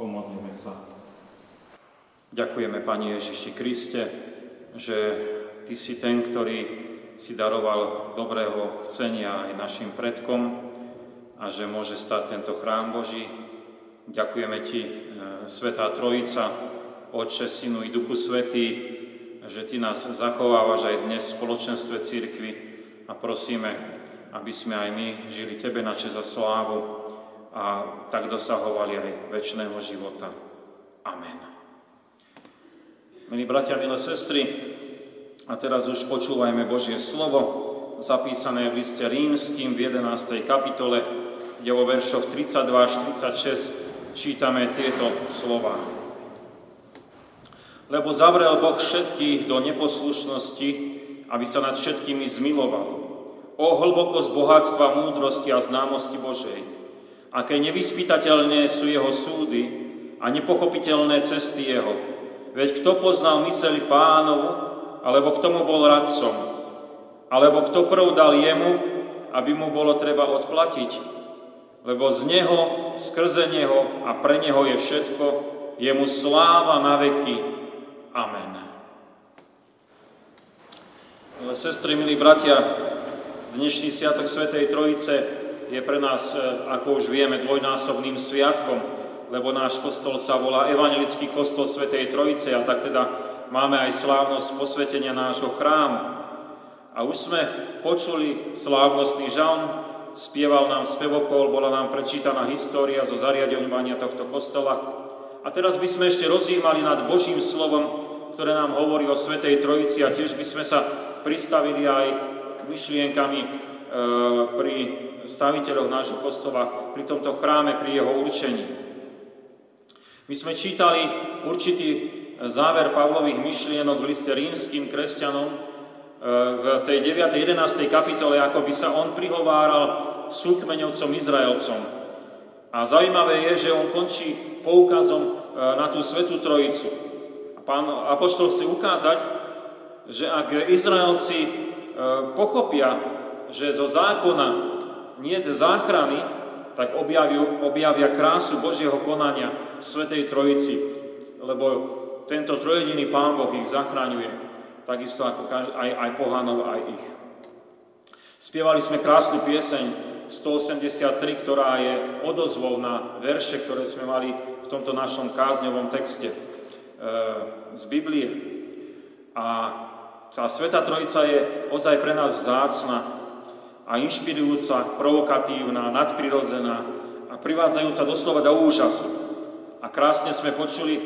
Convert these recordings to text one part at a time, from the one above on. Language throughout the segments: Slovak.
Pomodlíme sa. Ďakujeme, Pani Ježiši Kriste, že Ty si ten, ktorý si daroval dobrého chcenia aj našim predkom a že môže stať tento chrám Boží. Ďakujeme Ti, e, Svetá Trojica, Otče, Synu i Duchu Svetý, že Ty nás zachovávaš aj dnes v spoločenstve církvy a prosíme, aby sme aj my žili Tebe na čest a slávu a tak dosahovali aj väčšného života. Amen. Milí bratia, milé sestry, a teraz už počúvajme Božie slovo, zapísané v liste rímským v 11. kapitole, kde vo veršoch 32 až 36 čítame tieto slova. Lebo zavrel Boh všetkých do neposlušnosti, aby sa nad všetkými zmiloval. O hlbokosť bohatstva, múdrosti a známosti Božej, aké nevyspytateľné sú jeho súdy a nepochopiteľné cesty jeho. Veď kto poznal myseľ pánovu, alebo kto mu bol radcom, alebo kto prv dal jemu, aby mu bolo treba odplatiť, lebo z neho, skrze neho a pre neho je všetko, jemu sláva na veky. Amen. Milé sestry, milí bratia, dnešný sviatok Svetej Trojice je pre nás, e, ako už vieme, dvojnásobným sviatkom, lebo náš kostol sa volá Evangelický kostol Svetej Trojice a tak teda máme aj slávnosť posvetenia nášho chrámu. A už sme počuli slávnostný žalm, spieval nám spevokol, bola nám prečítaná história zo zariadovania tohto kostola. A teraz by sme ešte rozjímali nad Božím slovom, ktoré nám hovorí o Svetej Trojici a tiež by sme sa pristavili aj myšlienkami pri staviteľov nášho kostola pri tomto chráme, pri jeho určení. My sme čítali určitý záver Pavlových myšlienok v liste rímským kresťanom e, v tej 9. 11. kapitole, ako by sa on prihováral súkmeňovcom Izraelcom. A zaujímavé je, že on končí poukazom e, na tú Svetú Trojicu. A pán Apoštol chce ukázať, že ak Izraelci pochopia, že zo zákona nie záchrany, tak objavia, objavia krásu Božieho konania Svetej Trojici, lebo tento trojediný Pán Boh ich zachraňuje, takisto ako aj, aj pohanov, aj ich. Spievali sme krásnu pieseň 183, ktorá je odozvou na verše, ktoré sme mali v tomto našom kázňovom texte e, z Biblie. A tá Sveta Trojica je ozaj pre nás zácna, a inšpirujúca, provokatívna, nadprirodzená a privádzajúca doslova do úžasu. A krásne sme počuli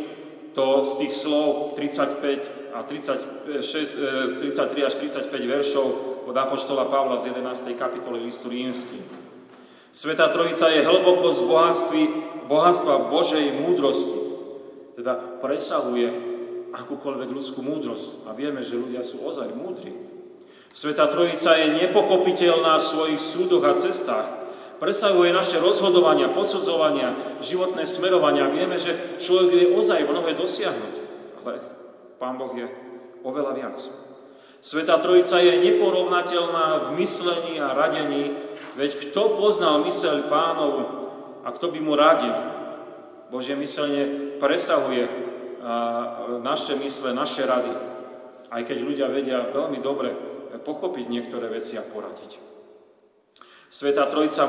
to z tých slov 35 a 36, 33 e, až 35 veršov od Apoštola Pavla z 11. kapitoly listu rímsky. Sveta Trojica je hlboko z bohatství, bohatstva Božej múdrosti. Teda presahuje akúkoľvek ľudskú múdrosť. A vieme, že ľudia sú ozaj múdri. Sveta Trojica je nepochopiteľná v svojich súdoch a cestách. Presahuje naše rozhodovania, posudzovania, životné smerovania. Vieme, že človek je ozaj mnohé dosiahnuť, ale Pán Boh je oveľa viac. Sveta Trojica je neporovnateľná v myslení a radení, veď kto poznal myseľ pánovu a kto by mu radil? Božie myslenie presahuje naše mysle, naše rady. Aj keď ľudia vedia veľmi dobre, pochopiť niektoré veci a poradiť. Sveta Trojca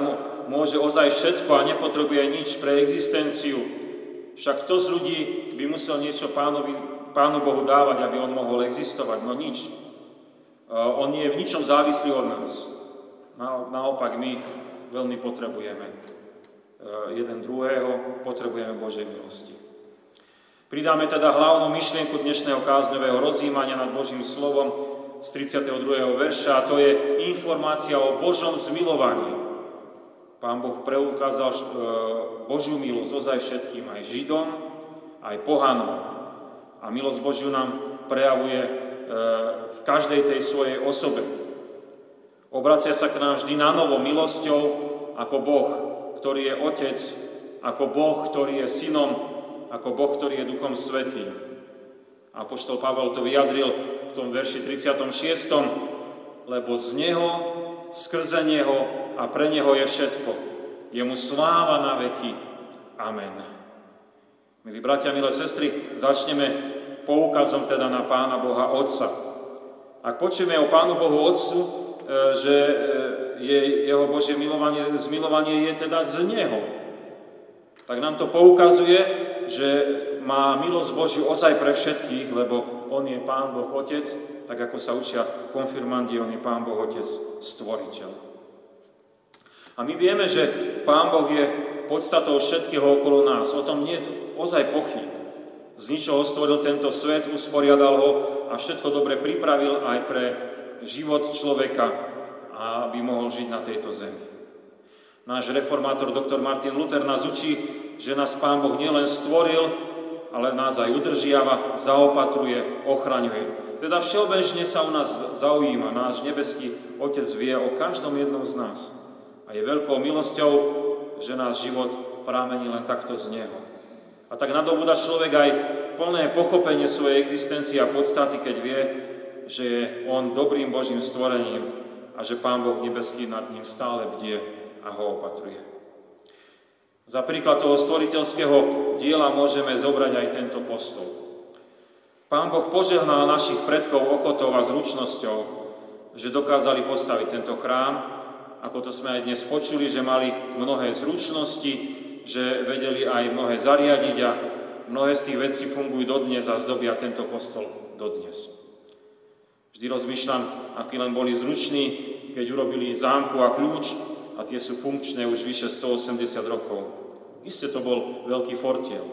môže ozaj všetko a nepotrebuje nič pre existenciu. Však kto z ľudí by musel niečo pánovi, Pánu Bohu dávať, aby on mohol existovať? No nič. E, on nie je v ničom závislý od nás. Naopak my veľmi potrebujeme e, jeden druhého, potrebujeme Božej milosti. Pridáme teda hlavnú myšlienku dnešného kázňového rozjímania nad Božím slovom, z 32. verša a to je informácia o Božom zmilovaní. Pán Boh preukázal e, Božiu milosť ozaj všetkým, aj Židom, aj pohanom. A milosť Božiu nám prejavuje e, v každej tej svojej osobe. Obracia sa k nám vždy na novo milosťou ako Boh, ktorý je Otec, ako Boh, ktorý je Synom, ako Boh, ktorý je Duchom Svetým. A poštol Pavel to vyjadril v tom verši 36. Lebo z Neho, skrze Neho a pre Neho je všetko. Jemu sláva na veky. Amen. Milí bratia, milé sestry, začneme poukazom teda na Pána Boha Otca. Ak počujeme o Pánu Bohu Otcu, e, že e, je jeho Božie milovanie, zmilovanie je teda z Neho, tak nám to poukazuje, že má milosť Božiu ozaj pre všetkých, lebo On je Pán Boh Otec, tak ako sa učia konfirmandi, On je Pán Boh Otec, Stvoriteľ. A my vieme, že Pán Boh je podstatou všetkého okolo nás. O tom nie je ozaj pochyb. Z ničoho stvoril tento svet, usporiadal ho a všetko dobre pripravil aj pre život človeka, aby mohol žiť na tejto zemi. Náš reformátor doktor Martin Luther nás učí, že nás Pán Boh nielen stvoril, ale nás aj udržiava, zaopatruje, ochraňuje. Teda všeobežne sa u nás zaujíma, náš nebeský Otec vie o každom jednom z nás. A je veľkou milosťou, že náš život prámení len takto z Neho. A tak nadobúda človek aj plné pochopenie svojej existencie a podstaty, keď vie, že je on dobrým Božím stvorením a že Pán Boh nebeský nad ním stále bdie a ho opatruje. Za príklad toho stvoriteľského diela môžeme zobrať aj tento postol. Pán Boh požehnal našich predkov ochotou a zručnosťou, že dokázali postaviť tento chrám, ako to sme aj dnes počuli, že mali mnohé zručnosti, že vedeli aj mnohé zariadiť a mnohé z tých vecí fungujú dodnes a zdobia tento kostol dodnes. Vždy rozmýšľam, akí len boli zruční, keď urobili zámku a kľúč, a tie sú funkčné už vyše 180 rokov. Isté to bol veľký fortiel.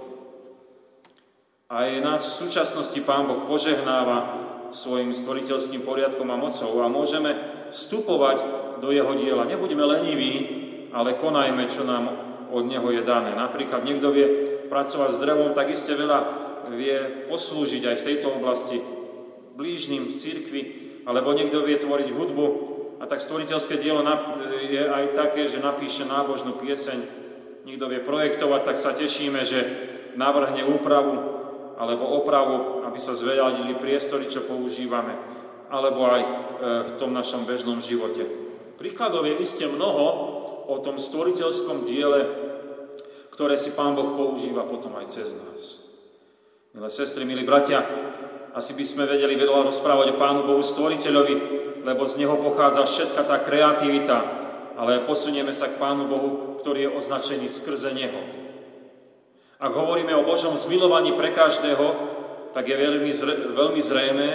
Aj nás v súčasnosti Pán Boh požehnáva svojim stvoriteľským poriadkom a mocou a môžeme vstupovať do jeho diela. Nebudeme leniví, ale konajme, čo nám od neho je dané. Napríklad niekto vie pracovať s drevom, tak iste veľa vie poslúžiť aj v tejto oblasti blížnym v cirkvi, alebo niekto vie tvoriť hudbu, a tak stvoriteľské dielo je aj také, že napíše nábožnú pieseň, niekto vie projektovať, tak sa tešíme, že navrhne úpravu alebo opravu, aby sa zveľadili priestory, čo používame, alebo aj e, v tom našom bežnom živote. Príkladov je iste mnoho o tom stvoriteľskom diele, ktoré si Pán Boh používa potom aj cez nás. Milé sestry, milí bratia, asi by sme vedeli veľa rozprávať o Pánu Bohu Stvoriteľovi, lebo z Neho pochádza všetka tá kreativita, ale posunieme sa k Pánu Bohu, ktorý je označený skrze Neho. Ak hovoríme o Božom zmilovaní pre každého, tak je veľmi, zre, veľmi zrejme,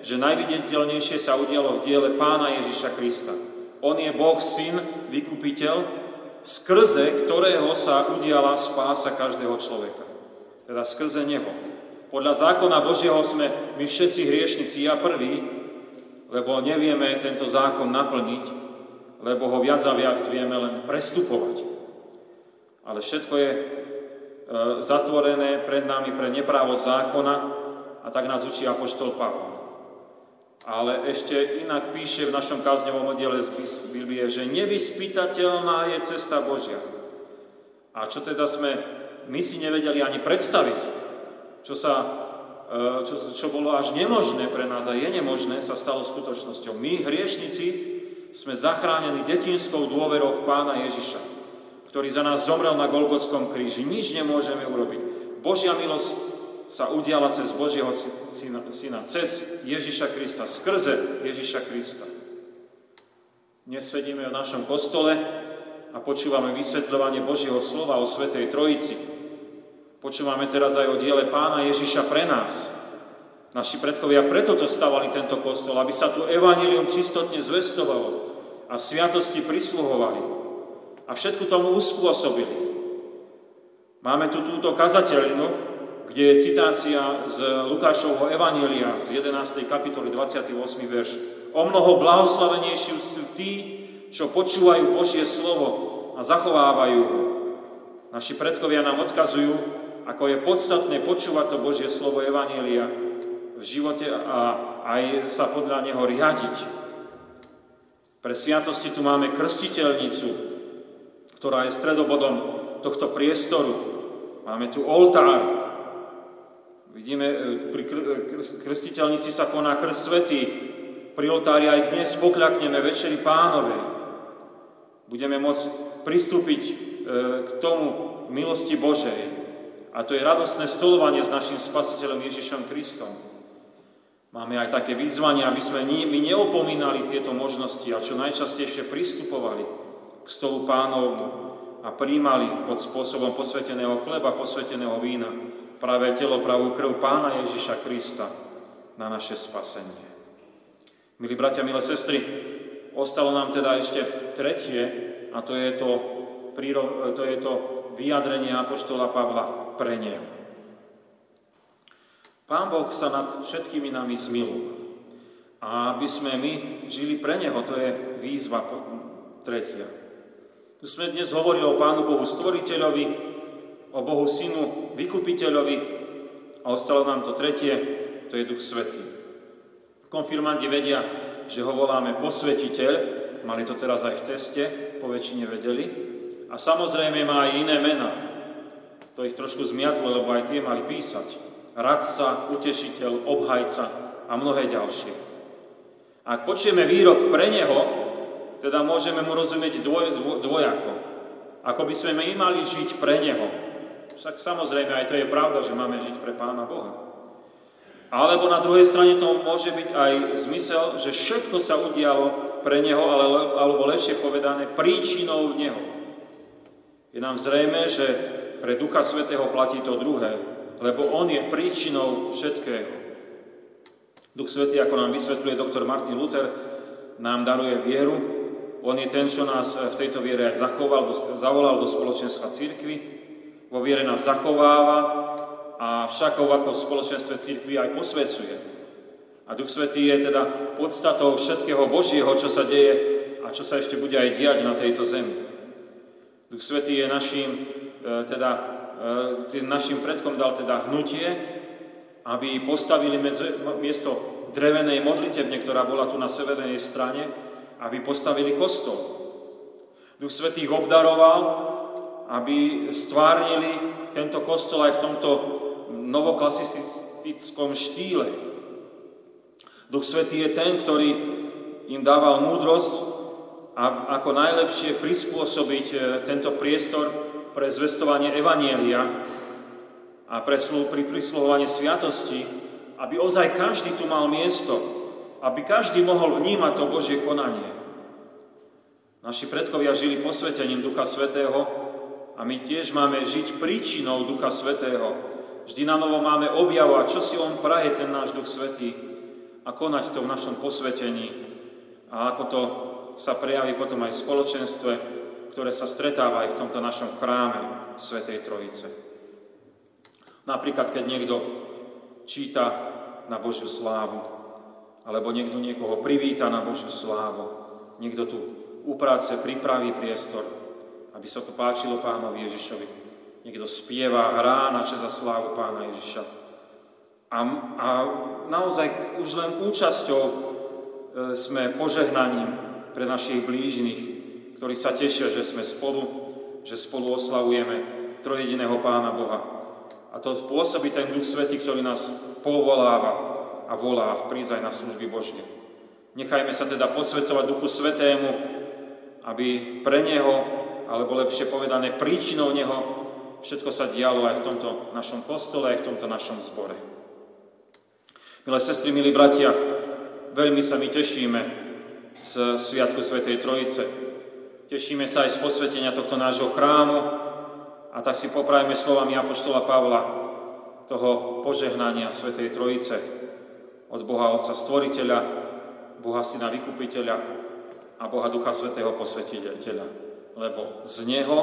že najviditeľnejšie sa udialo v diele Pána Ježiša Krista. On je Boh, Syn, vykupiteľ, skrze ktorého sa udiala spása každého človeka. Teda skrze Neho. Podľa zákona Božieho sme my všetci hriešnici, ja prvý, lebo nevieme tento zákon naplniť, lebo ho viac a viac vieme len prestupovať. Ale všetko je e, zatvorené pred nami pre neprávo zákona a tak nás učí Apoštol Pavol. Ale ešte inak píše v našom kázňovom oddiele z Biblie, že nevyspytateľná je cesta Božia. A čo teda sme my si nevedeli ani predstaviť, čo, sa, e, čo, čo bolo až nemožné pre nás a je nemožné, sa stalo skutočnosťou. My, hriešnici, sme zachránení detinskou dôverou v Pána Ježiša, ktorý za nás zomrel na Golgotskom kríži. Nič nemôžeme urobiť. Božia milosť sa udiala cez Božieho syna, cez Ježiša Krista, skrze Ježiša Krista. Dnes sedíme v našom kostole a počúvame vysvetľovanie Božieho slova o Svetej Trojici. Počúvame teraz aj o diele pána Ježiša pre nás. Naši predkovia preto to stavali tento kostol, aby sa tu evanílium čistotne zvestovalo a sviatosti prisluhovali. A všetko tomu uspôsobili. Máme tu túto kazateľinu, kde je citácia z Lukášovho Evanília z 11. kapitoly 28. verš. O mnoho blahoslavenejší sú tí, čo počúvajú Božie slovo a zachovávajú ho. Naši predkovia nám odkazujú, ako je podstatné počúvať to Božie slovo Evanielia v živote a aj sa podľa neho riadiť. Pre sviatosti tu máme krstiteľnicu, ktorá je stredobodom tohto priestoru. Máme tu oltár. Vidíme, e, pri e, krstiteľnici sa koná krst svetý. Pri oltári aj dnes pokľakneme Večeri pánovej. Budeme môcť pristúpiť e, k tomu milosti Božej. A to je radostné stolovanie s našim spasiteľom Ježišom Kristom. Máme aj také vyzvanie, aby sme my neopomínali tieto možnosti a čo najčastejšie pristupovali k stolu pánovmu a príjmali pod spôsobom posveteného chleba, posveteného vína práve telo, pravú krv pána Ježiša Krista na naše spasenie. Milí bratia, milé sestry, ostalo nám teda ešte tretie a to je to, to, je to vyjadrenie Apoštola Pavla pre neho. Pán Boh sa nad všetkými nami zmiloval. A aby sme my žili pre Neho, to je výzva tretia. Tu sme dnes hovorili o Pánu Bohu Stvoriteľovi, o Bohu Synu Vykupiteľovi a ostalo nám to tretie, to je Duch Svetý. Konfirmanti vedia, že ho voláme posvetiteľ, mali to teraz aj v teste, po väčšine vedeli. A samozrejme má aj iné mená. To ich trošku zmiatlo, lebo aj tie mali písať radca, utešiteľ, obhajca a mnohé ďalšie. Ak počujeme výrok pre Neho, teda môžeme mu rozumieť dvoj, dvoj, dvojako. Ako by sme my mali žiť pre Neho. Však samozrejme aj to je pravda, že máme žiť pre Pána Boha. Alebo na druhej strane to môže byť aj zmysel, že všetko sa udialo pre Neho, ale, alebo lepšie povedané, príčinou Neho. Je nám zrejme, že pre Ducha Svetého platí to druhé, lebo On je príčinou všetkého. Duch Svetý, ako nám vysvetľuje doktor Martin Luther, nám daruje vieru. On je ten, čo nás v tejto viere aj zachoval, zavolal do spoločenstva církvy. Vo viere nás zachováva a všakou ako v spoločenstve církvy aj posvecuje. A Duch Svetý je teda podstatou všetkého Božieho, čo sa deje a čo sa ešte bude aj diať na tejto zemi. Duch Svetý je našim teda E, tým našim predkom dal teda hnutie, aby postavili medzi, miesto drevenej modlitebne, ktorá bola tu na severnej strane, aby postavili kostol. Duch Svetý ich obdaroval, aby stvárnili tento kostol aj v tomto novoklasistickom štýle. Duch Svetý je ten, ktorý im dával múdrosť, ako najlepšie prispôsobiť e, tento priestor pre zvestovanie Evanielia a pre, pri prisluhovaní sviatosti, aby ozaj každý tu mal miesto, aby každý mohol vnímať to Božie konanie. Naši predkovia žili posvetením Ducha Svetého a my tiež máme žiť príčinou Ducha Svetého. Vždy na novo máme objavovať, čo si On praje, ten náš Duch Svetý a konať to v našom posvetení a ako to sa prejaví potom aj v spoločenstve, ktoré sa stretáva aj v tomto našom chráme Svetej Trojice. Napríklad, keď niekto číta na Božiu slávu, alebo niekto niekoho privíta na Božiu slávu, niekto tu upráce pripraví priestor, aby sa to páčilo pánovi Ježišovi. Niekto spieva, hrá na čas za slávu pána Ježiša. A, a naozaj už len účasťou e, sme požehnaním pre našich blížnych, ktorí sa tešia, že sme spolu, že spolu oslavujeme trojediného Pána Boha. A to spôsobí ten Duch Svetý, ktorý nás povoláva a volá prísť na služby Božie. Nechajme sa teda posvedcovať Duchu Svetému, aby pre Neho, alebo lepšie povedané príčinou Neho, všetko sa dialo aj v tomto našom kostole, aj v tomto našom zbore. Milé sestry, milí bratia, veľmi sa my tešíme z Sviatku Svetej Trojice. Tešíme sa aj z posvetenia tohto nášho chrámu a tak si poprajme slovami Apoštola Pavla toho požehnania Svetej Trojice od Boha Otca Stvoriteľa, Boha Syna Vykupiteľa a Boha Ducha Svetého Posvetiteľa. Lebo z Neho,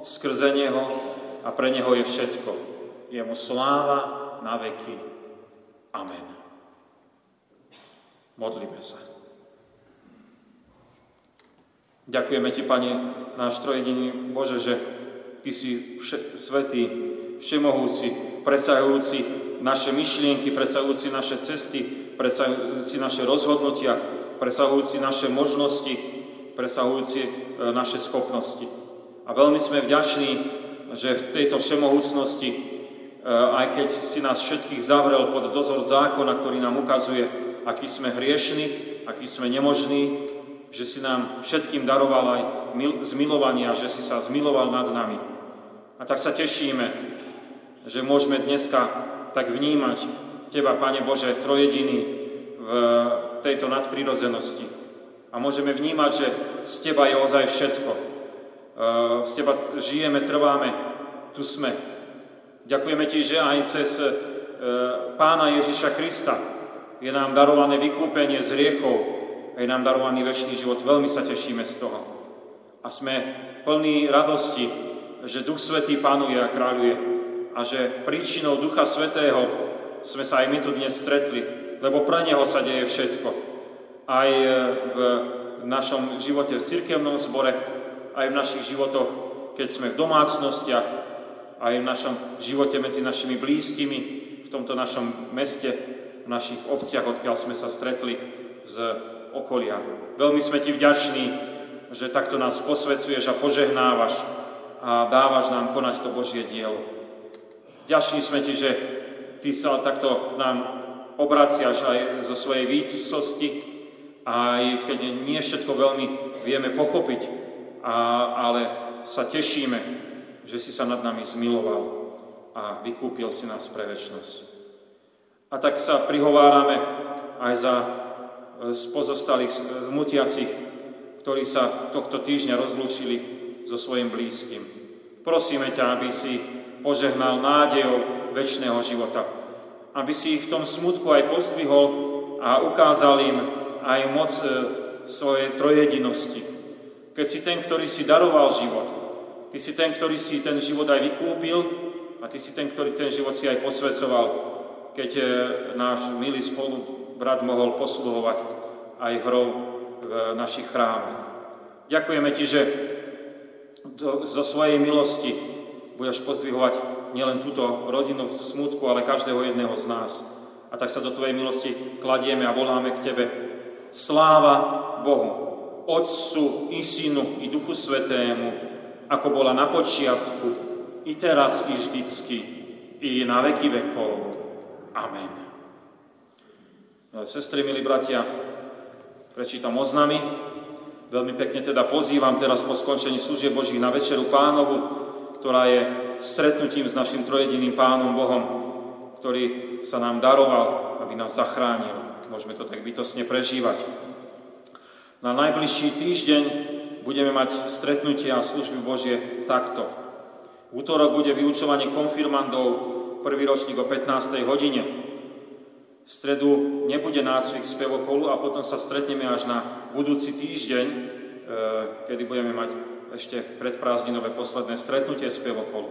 skrze Neho a pre Neho je všetko. Jemu sláva na veky. Amen. Modlíme sa. Ďakujeme Ti, Pane, náš trojediný Bože, že Ty si vše, svetý, všemohúci, presahujúci naše myšlienky, presahujúci naše cesty, presahujúci naše rozhodnutia, presahujúci naše možnosti, presahujúci e, naše schopnosti. A veľmi sme vďační, že v tejto všemohúcnosti, e, aj keď si nás všetkých zavrel pod dozor zákona, ktorý nám ukazuje, aký sme hriešni, aký sme nemožní, že si nám všetkým daroval aj zmilovania, že si sa zmiloval nad nami. A tak sa tešíme, že môžeme dneska tak vnímať Teba, Pane Bože, trojediný v tejto nadprirozenosti. A môžeme vnímať, že z Teba je ozaj všetko. Z Teba žijeme, trváme, tu sme. Ďakujeme Ti, že aj cez Pána Ježiša Krista je nám darované vykúpenie z riechov, je nám darovaný väčší život. Veľmi sa tešíme z toho. A sme plní radosti, že Duch Svetý panuje a kráľuje a že príčinou Ducha Svetého sme sa aj my tu dnes stretli, lebo pre Neho sa deje všetko. Aj e, v našom živote v cirkevnom zbore, aj v našich životoch, keď sme v domácnostiach, aj v našom živote medzi našimi blízkymi, v tomto našom meste, v našich obciach, odkiaľ sme sa stretli z okolia. Veľmi sme ti vďační, že takto nás posvecuješ a požehnávaš a dávaš nám konať to Božie dielo. Vďační sme ti, že ty sa takto k nám obraciaš aj zo svojej výsosti, aj keď nie všetko veľmi vieme pochopiť, a, ale sa tešíme, že si sa nad nami zmiloval a vykúpil si nás pre väčnosť. A tak sa prihovárame aj za z pozostalých mutiacich, ktorí sa tohto týždňa rozlúčili so svojim blízkym. Prosíme ťa, aby si ich požehnal nádejou väčšného života. Aby si ich v tom smutku aj pozdvihol a ukázal im aj moc e, svojej trojedinosti. Keď si ten, ktorý si daroval život, ty si ten, ktorý si ten život aj vykúpil a ty si ten, ktorý ten život si aj posvedcoval, keď e, náš milý spolu brat mohol posluhovať aj hrou v našich chrámoch. Ďakujeme Ti, že do, zo svojej milosti budeš pozdvihovať nielen túto rodinu v smutku, ale každého jedného z nás. A tak sa do Tvojej milosti kladieme a voláme k Tebe. Sláva Bohu, Otcu i Synu i Duchu Svetému, ako bola na počiatku, i teraz, i vždycky, i na veky vekov. Amen. Sestry, milí bratia, prečítam oznamy. Veľmi pekne teda pozývam teraz po skončení služieb Božích na Večeru Pánovu, ktorá je stretnutím s našim trojediným Pánom Bohom, ktorý sa nám daroval, aby nás zachránil. Môžeme to tak bytosne prežívať. Na najbližší týždeň budeme mať stretnutie a služby Božie takto. V útorok bude vyučovanie konfirmandov, prvý ročník o 15. hodine. V stredu nebude nácvik spevokolu a potom sa stretneme až na budúci týždeň, e, kedy budeme mať ešte predprázdninové posledné stretnutie spevokolu.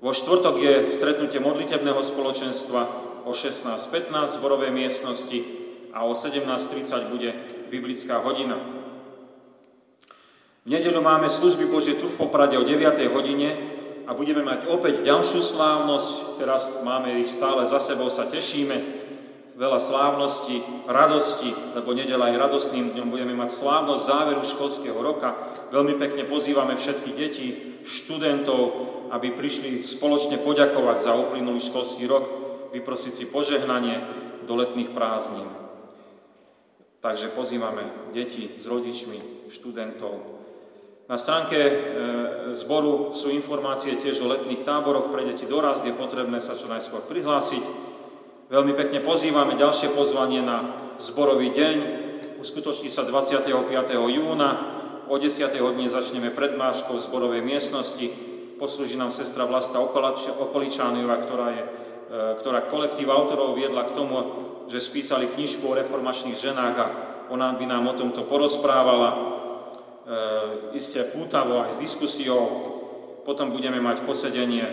Vo štvrtok je stretnutie modlitebného spoločenstva o 16.15 v zborovej miestnosti a o 17.30 bude biblická hodina. V nedeľu máme služby Božie tu v Poprade o 9. hodine a budeme mať opäť ďalšiu slávnosť. Teraz máme ich stále za sebou, sa tešíme veľa slávnosti, radosti, lebo nedela aj radostným dňom budeme mať slávnosť záveru školského roka. Veľmi pekne pozývame všetky deti, študentov, aby prišli spoločne poďakovať za uplynulý školský rok, vyprosiť si požehnanie do letných prázdnin. Takže pozývame deti s rodičmi, študentov. Na stránke e, zboru sú informácie tiež o letných táboroch pre deti dorast, je potrebné sa čo najskôr prihlásiť. Veľmi pekne pozývame ďalšie pozvanie na zborový deň. Uskutoční sa 25. júna. O 10. hodine začneme predmáškou v zborovej miestnosti. Poslúži nám sestra Vlasta Okoličániova, ktorá, je, e, ktorá kolektív autorov viedla k tomu, že spísali knižku o reformačných ženách a ona by nám o tomto porozprávala. E, isté pútavo aj s diskusiou. Potom budeme mať posedenie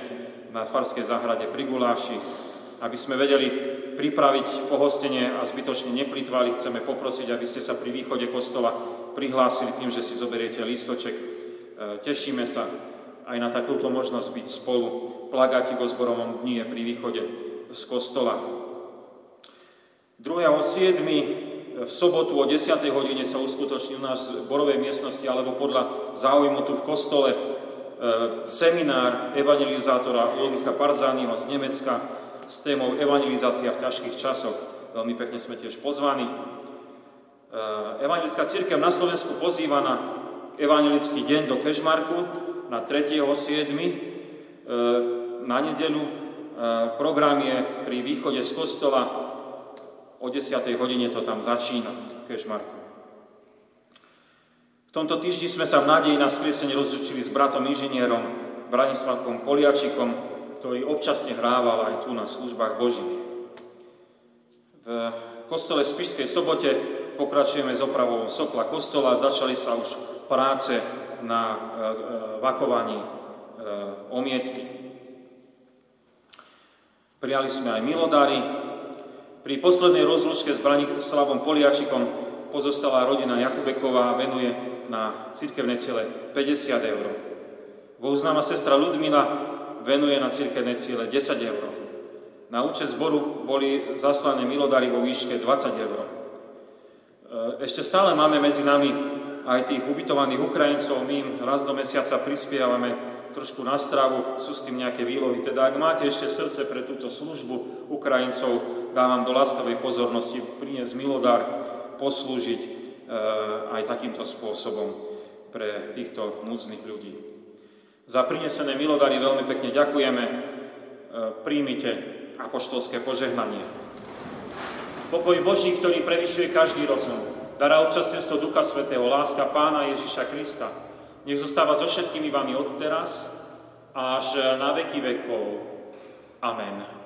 na Farskej záhrade pri Guláši aby sme vedeli pripraviť pohostenie a zbytočne neplýtvali, chceme poprosiť, aby ste sa pri východe kostola prihlásili tým, že si zoberiete lístoček. E, tešíme sa aj na takúto možnosť byť spolu. Plagátik o zborovom dni je pri východe z kostola. 2.7. v sobotu o 10. hodine sa uskutoční u nás v zborovej miestnosti alebo podľa záujmu tu v kostole e, seminár evangelizátora Ulricha Parzányho z Nemecka, s témou evangelizácia v ťažkých časoch. Veľmi pekne sme tiež pozvaní. E, evangelická církev na Slovensku pozýva na evangelický deň do Kežmarku na 3.7. E, na nedelu. E, program je pri východe z kostola. O 10. hodine to tam začína v Kešmarku. V tomto týždni sme sa v nádeji na skriesenie rozlučili s bratom inžinierom Branislavkom Poliačikom, ktorý občasne hrával aj tu na službách Božích. V kostole Spišskej sobote pokračujeme s opravou sokla kostola. Začali sa už práce na e, e, vakovaní e, omietky. Prijali sme aj milodary. Pri poslednej rozlučke s Branislavom Poliačikom pozostala rodina Jakubeková venuje na cirkevné ciele 50 eur. Bohuznáma sestra Ludmila venuje na cirkevné ciele 10 eur. Na účet zboru boli zaslané milodary vo výške 20 eur. E, ešte stále máme medzi nami aj tých ubytovaných Ukrajincov, my im raz do mesiaca prispievame trošku na stravu, sú s tým nejaké výlohy. Teda ak máte ešte srdce pre túto službu Ukrajincov, dávam do lastovej pozornosti priniesť milodár, poslúžiť e, aj takýmto spôsobom pre týchto núdznych ľudí. Za prinesené milodary veľmi pekne ďakujeme. E, príjmite apoštolské požehnanie. Pokoj Boží, ktorý prevyšuje každý rozum, dará účastenstvo Ducha Svetého, láska Pána Ježiša Krista, nech zostáva so všetkými vami od teraz až na veky vekov. Amen.